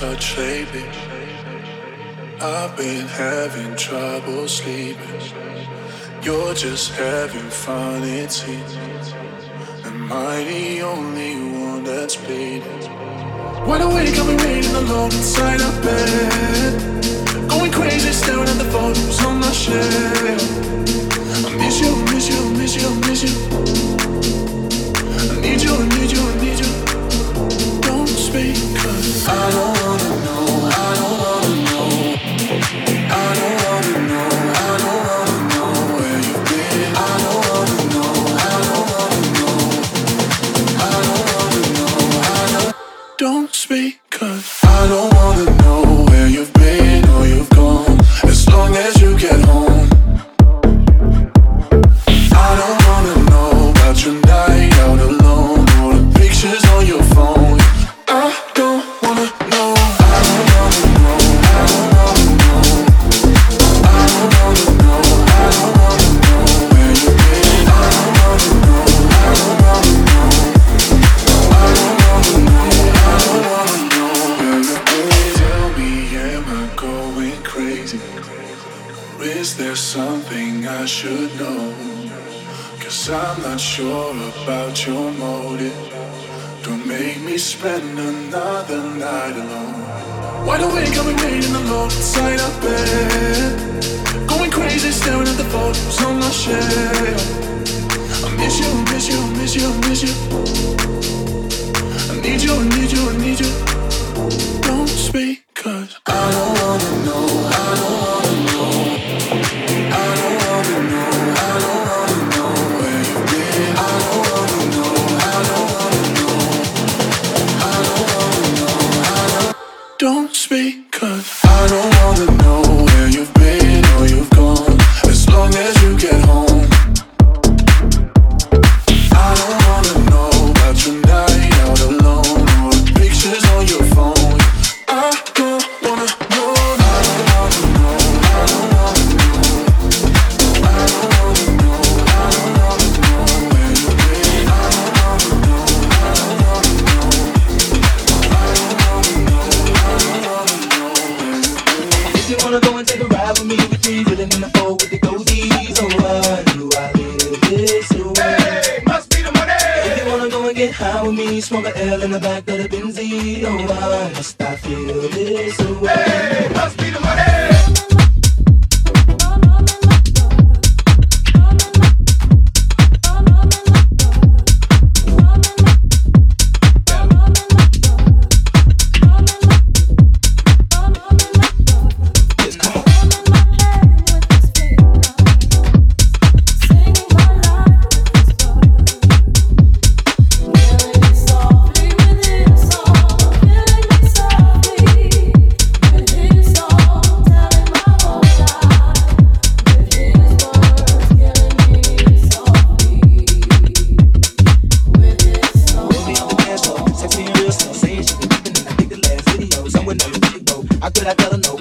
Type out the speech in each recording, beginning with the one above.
touch lately. I've been having trouble sleeping. You're just having fun, it seems. Am I the only one that's bleeding? Wide awake, I've been waiting alone inside a bed. Going crazy, staring at the photos on my shelf. I miss you, miss you, miss you, miss you. I need you, I need you, I need you. Don't speak, cause I don't wanna know. you, I need you, I need you. could I tell her no?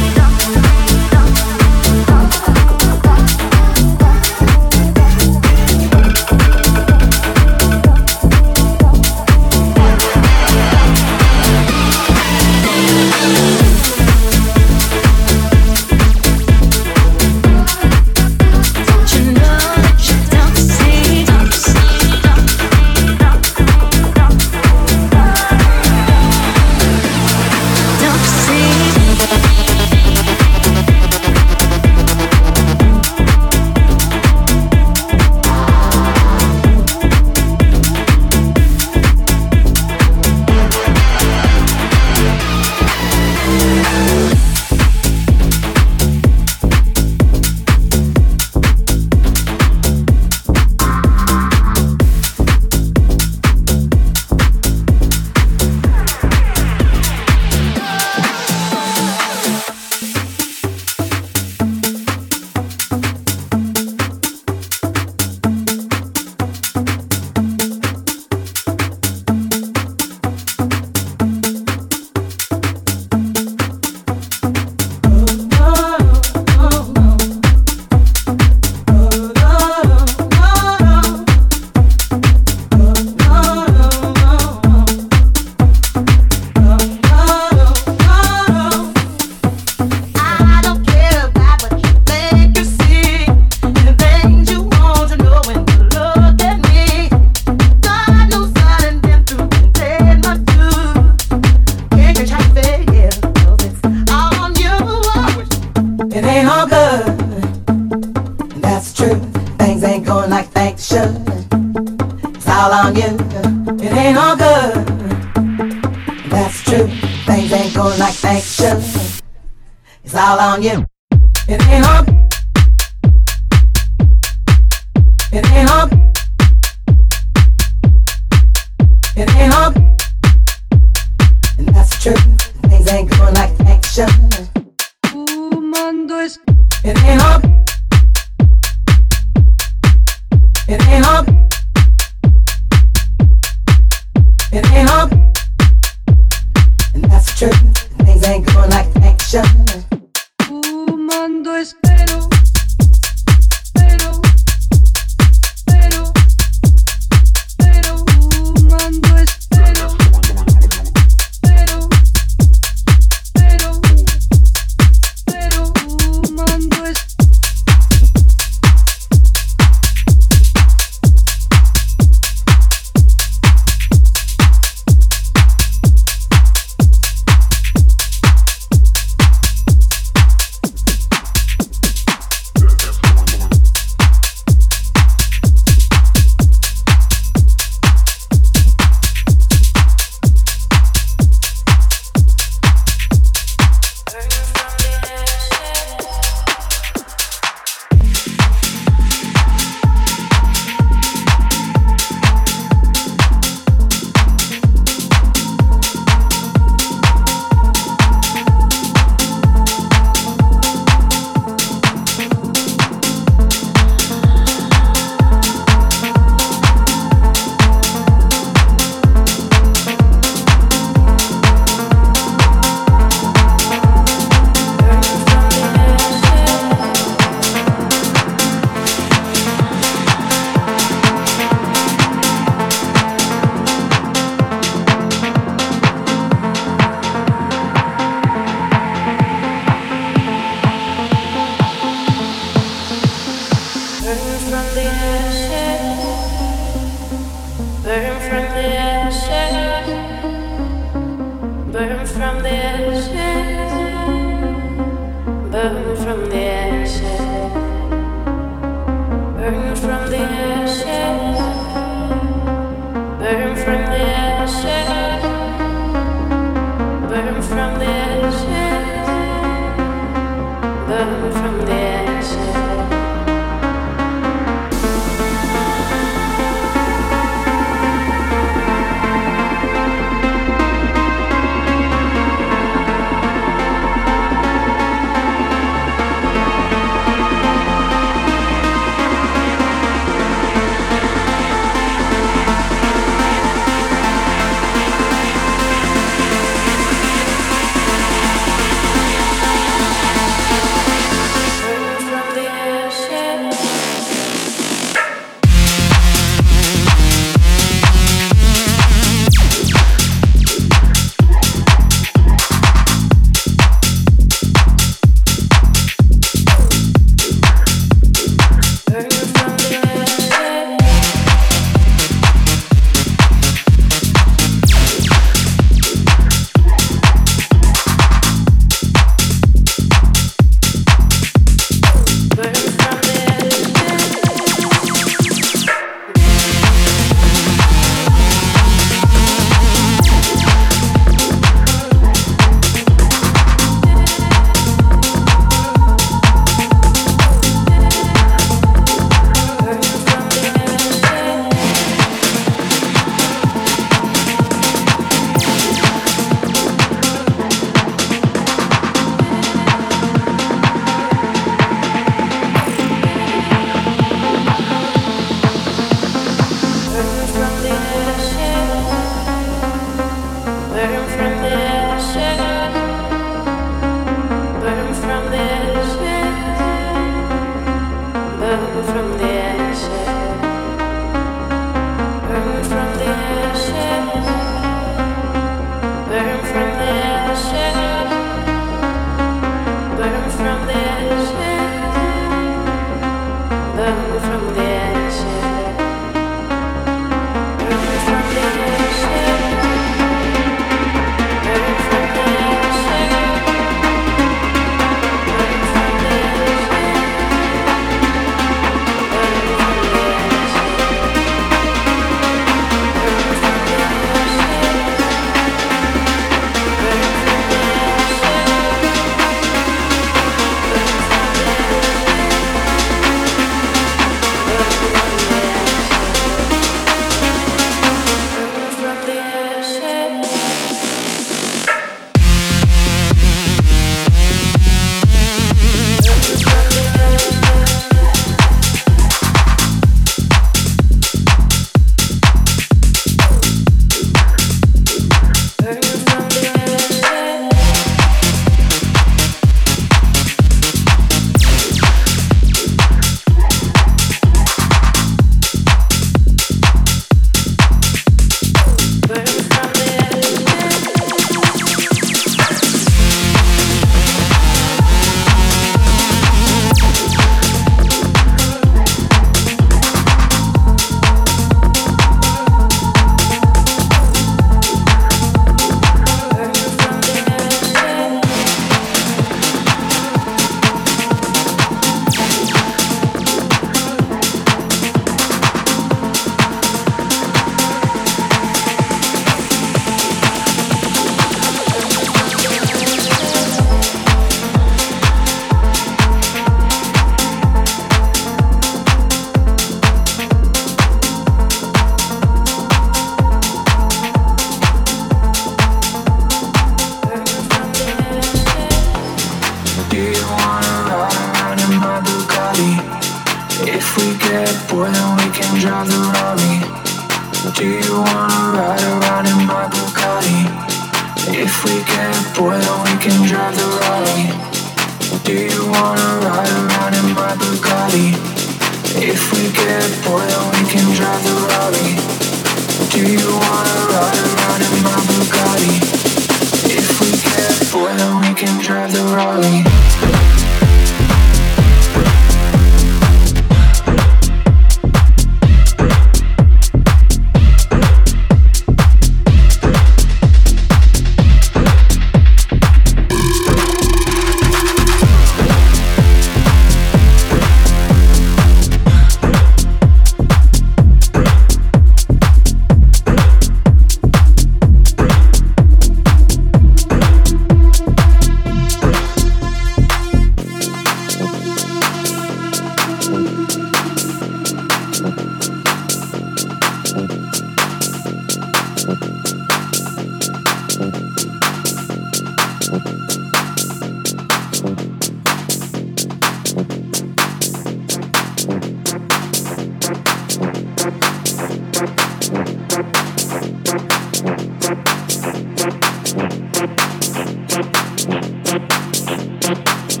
Do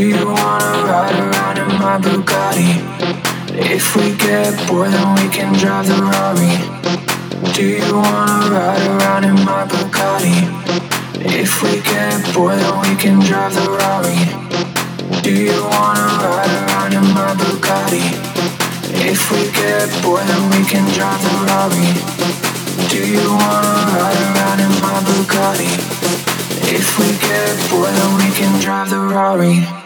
you wanna ride around in my Bugatti? If we get bored, then we can drive the Rari. Do you wanna ride around in my Bugatti? If we get bored, then we can drive the Rari. Do you wanna ride around in my Bugatti? If we get bored, then we can drive the Rari. Do you wanna ride around in my Bugatti? If we get then we can drive the Rari.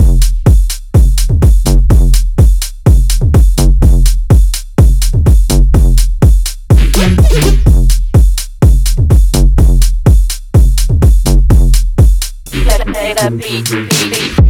Beat, beat, beat.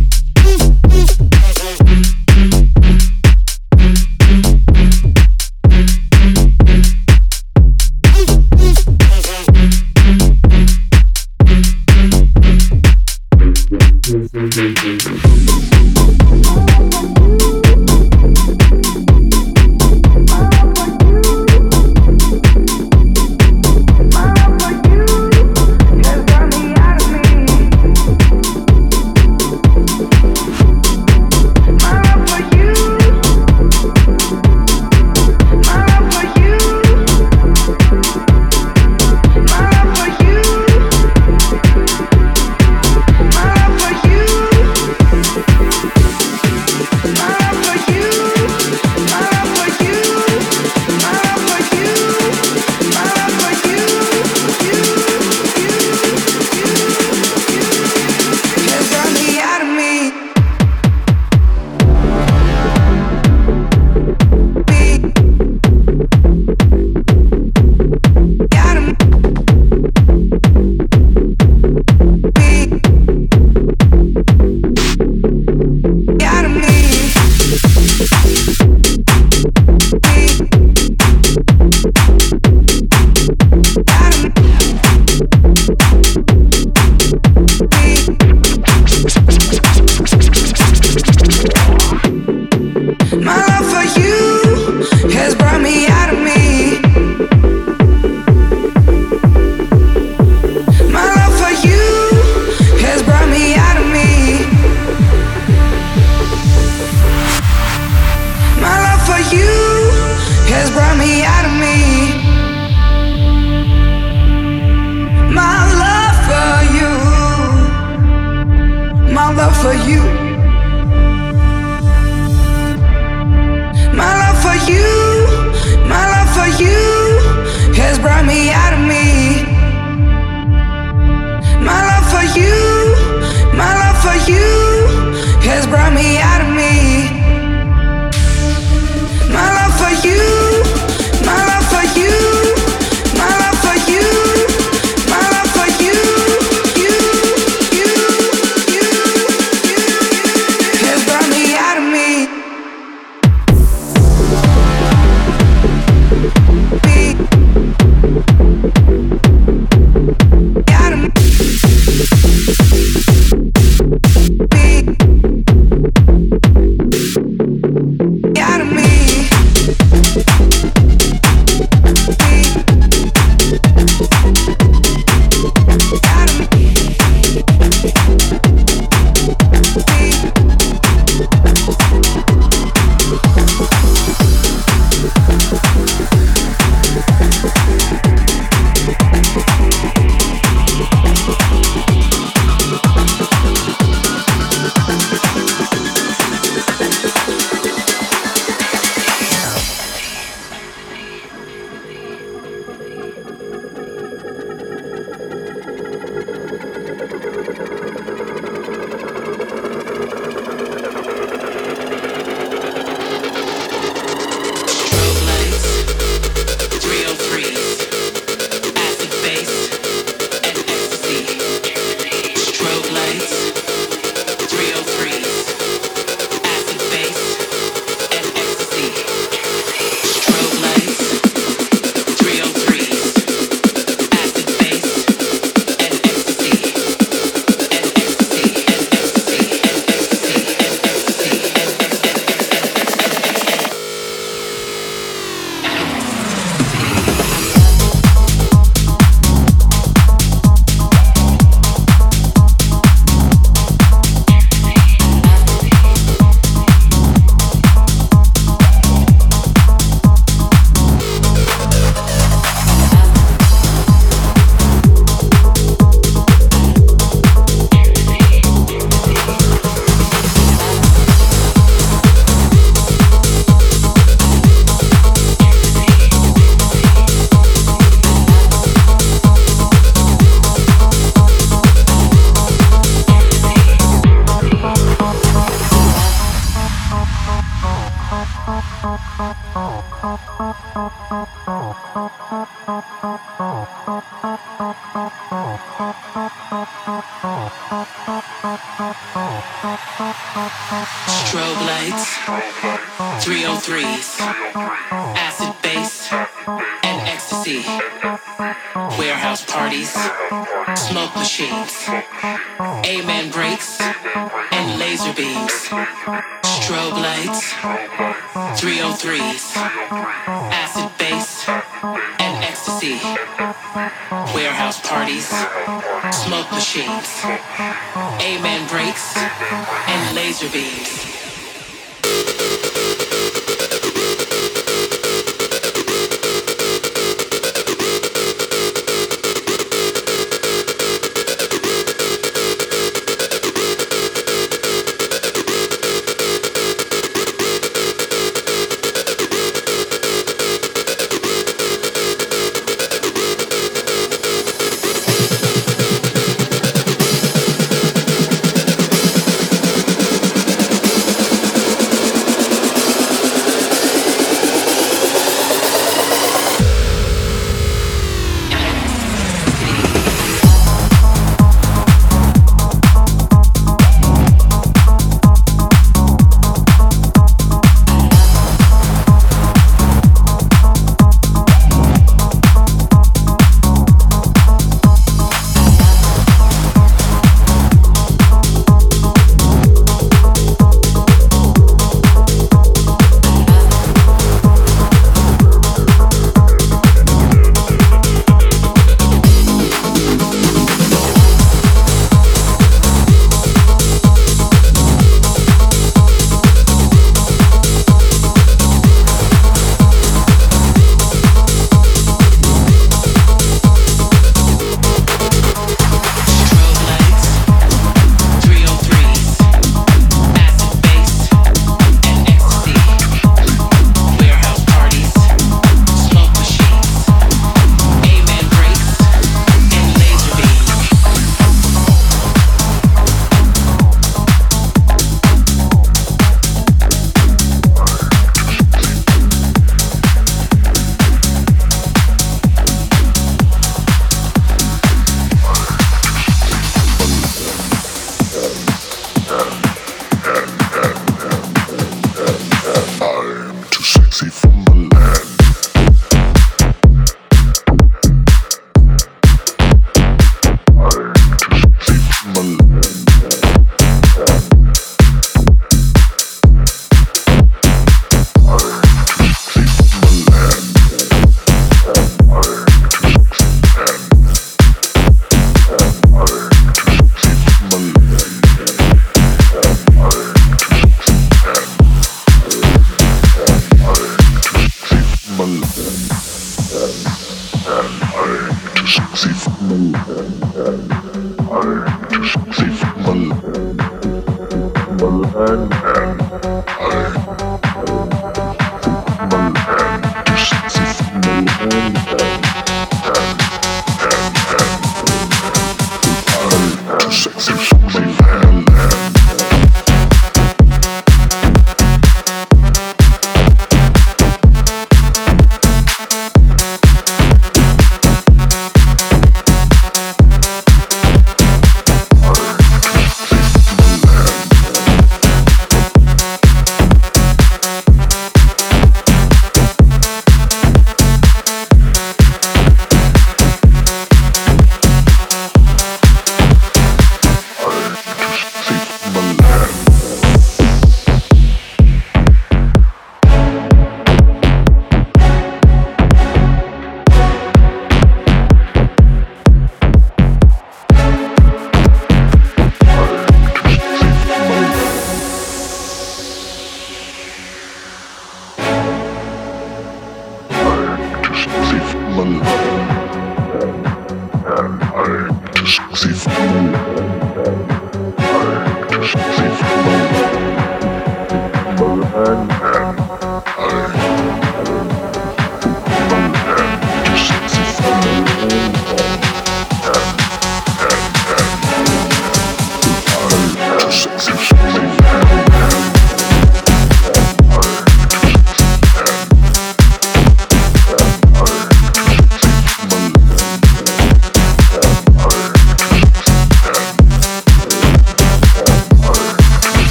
and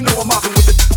Know I'm mopping with it.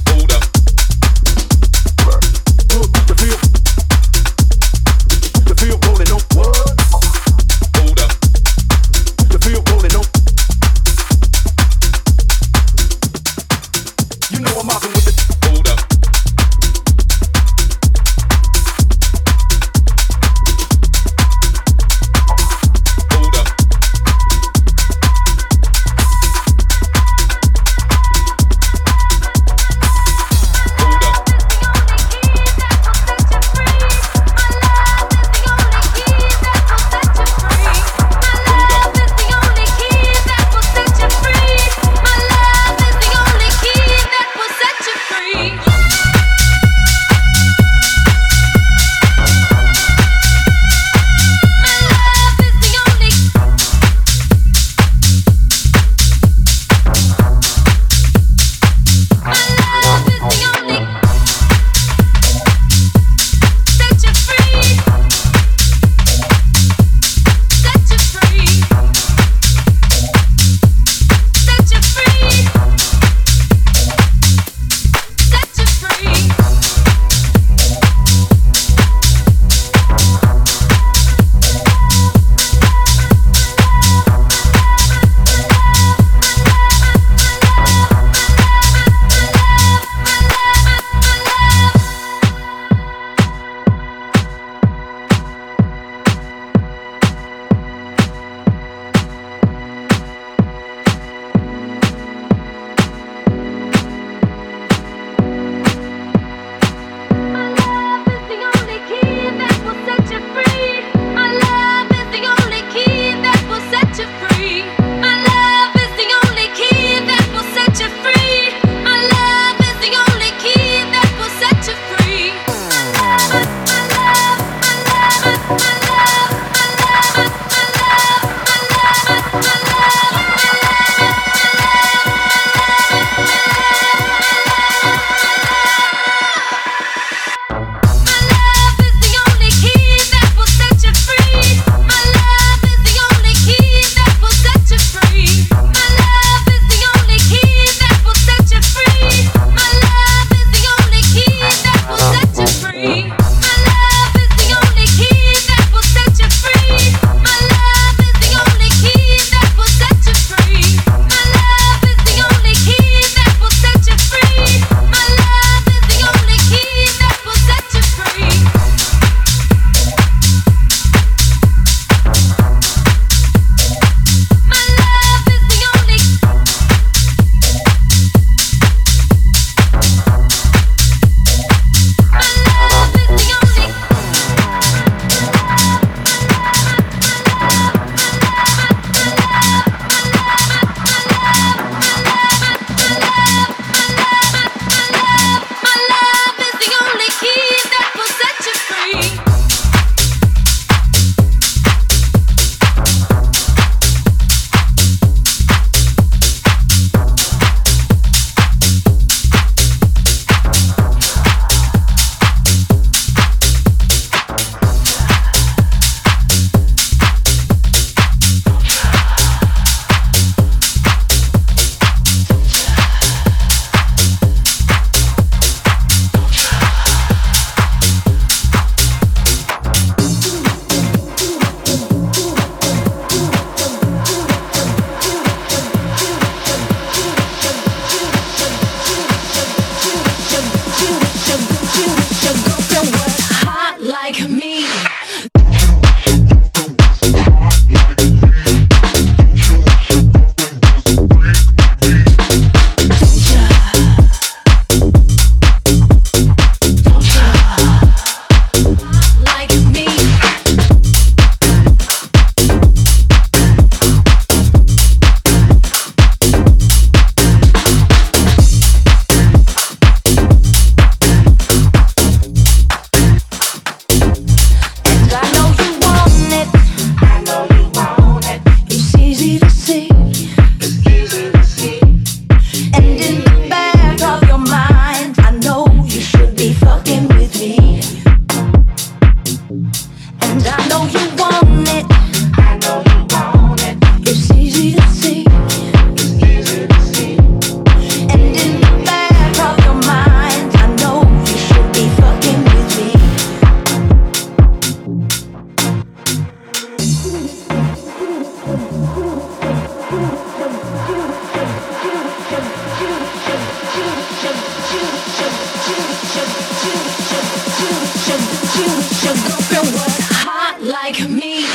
your feel what's hot like me.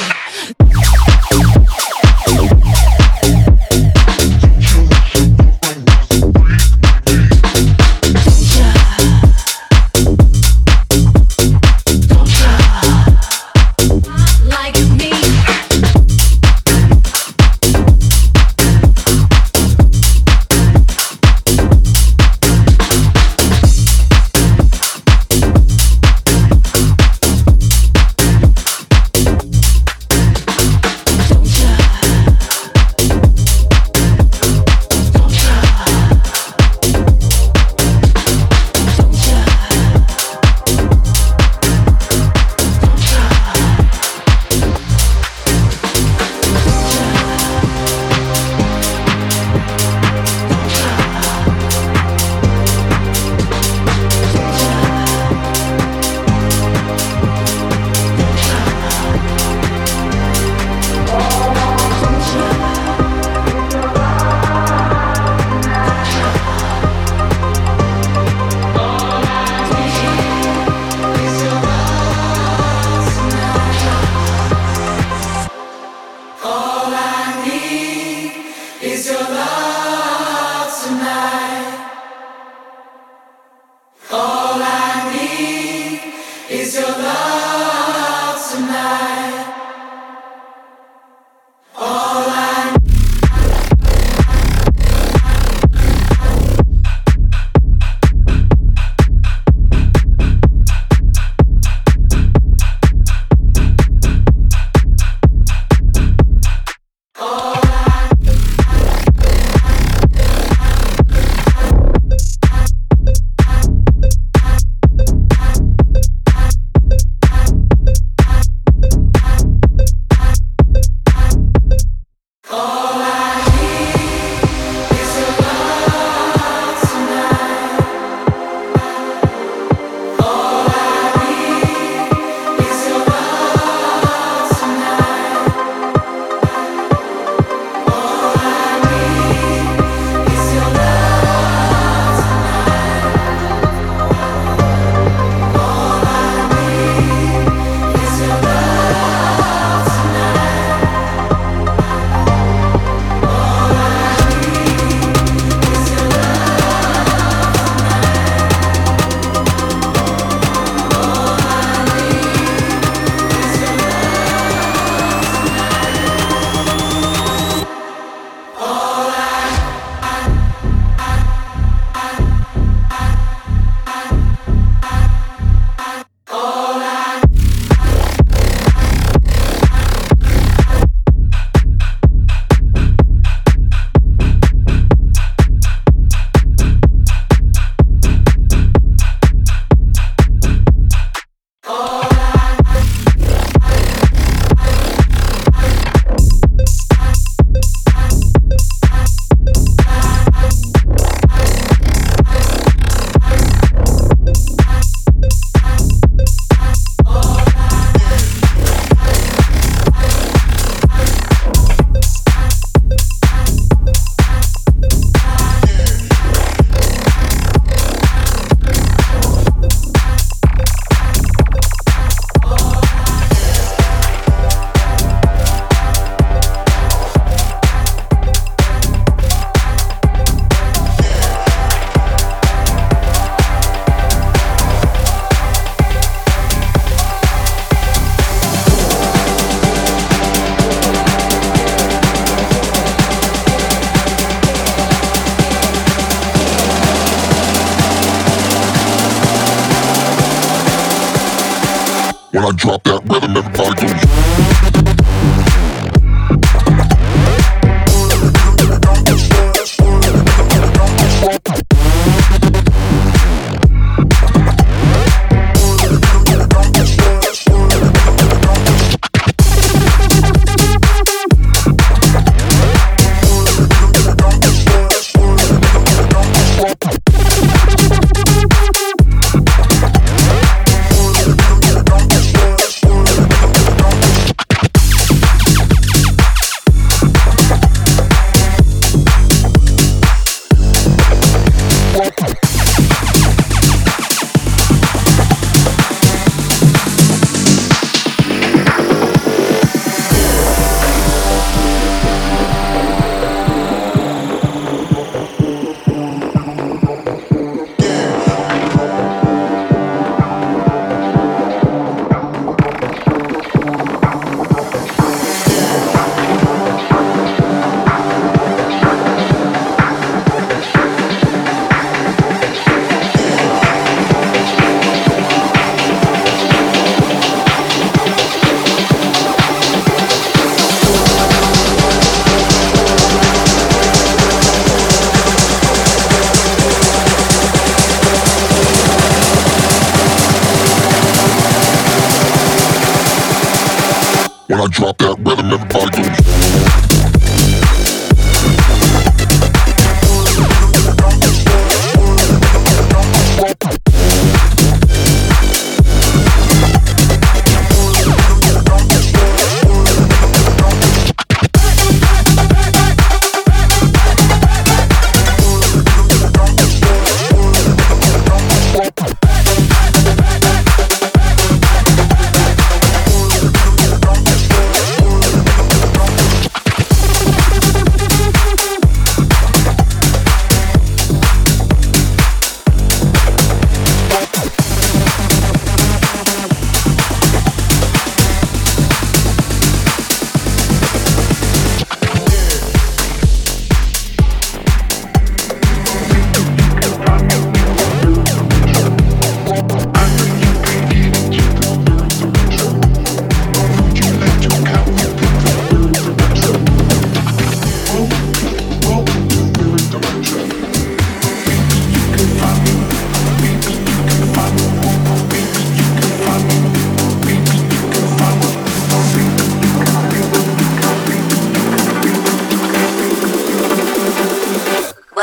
Drop that rhythm, everybody goes.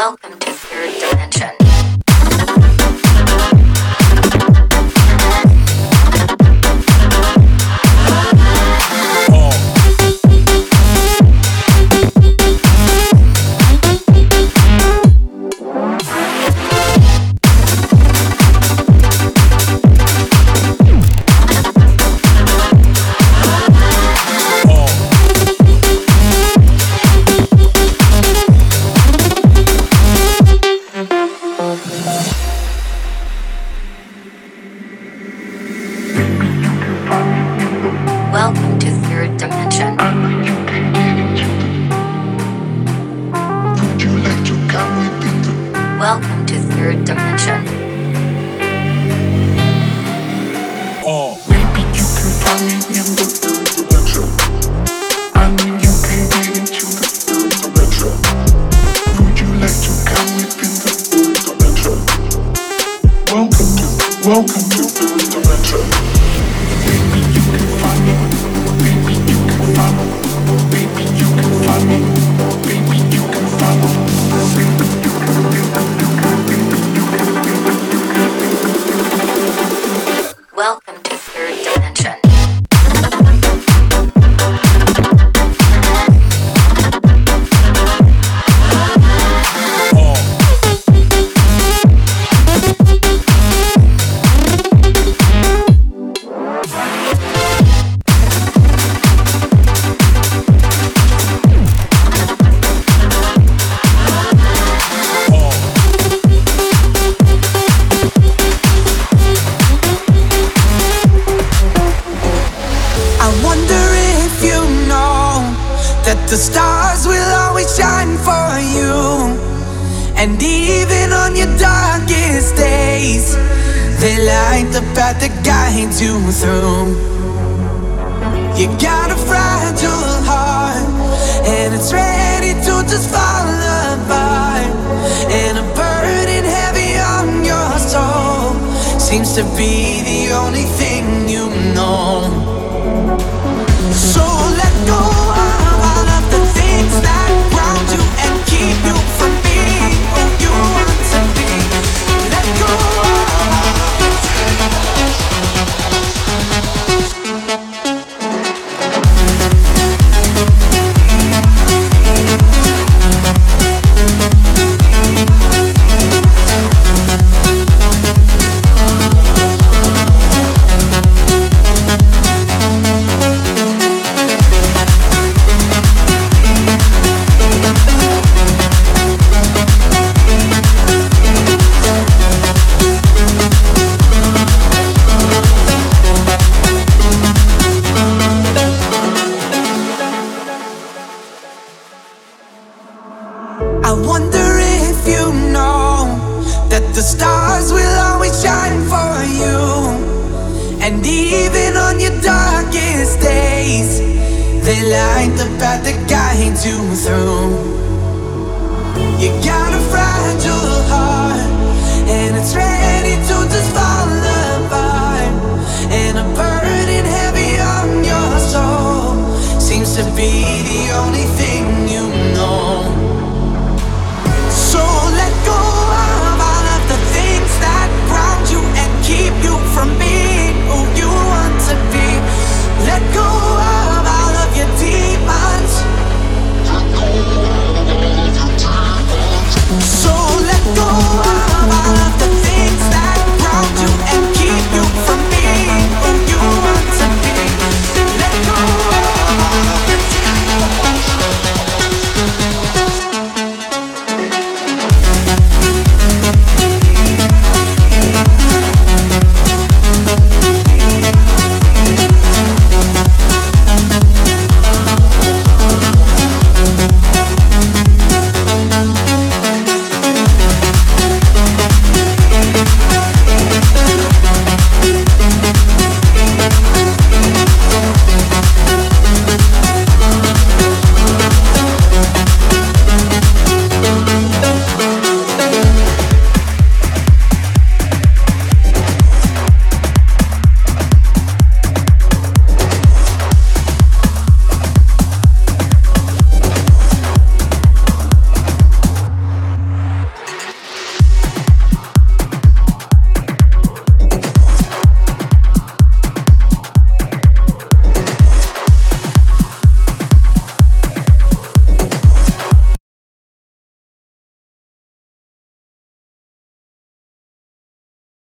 Welcome To guide you through. You got a fragile heart, and it's ready to just fall apart. And a burden heavy on your soul seems to be the only thing.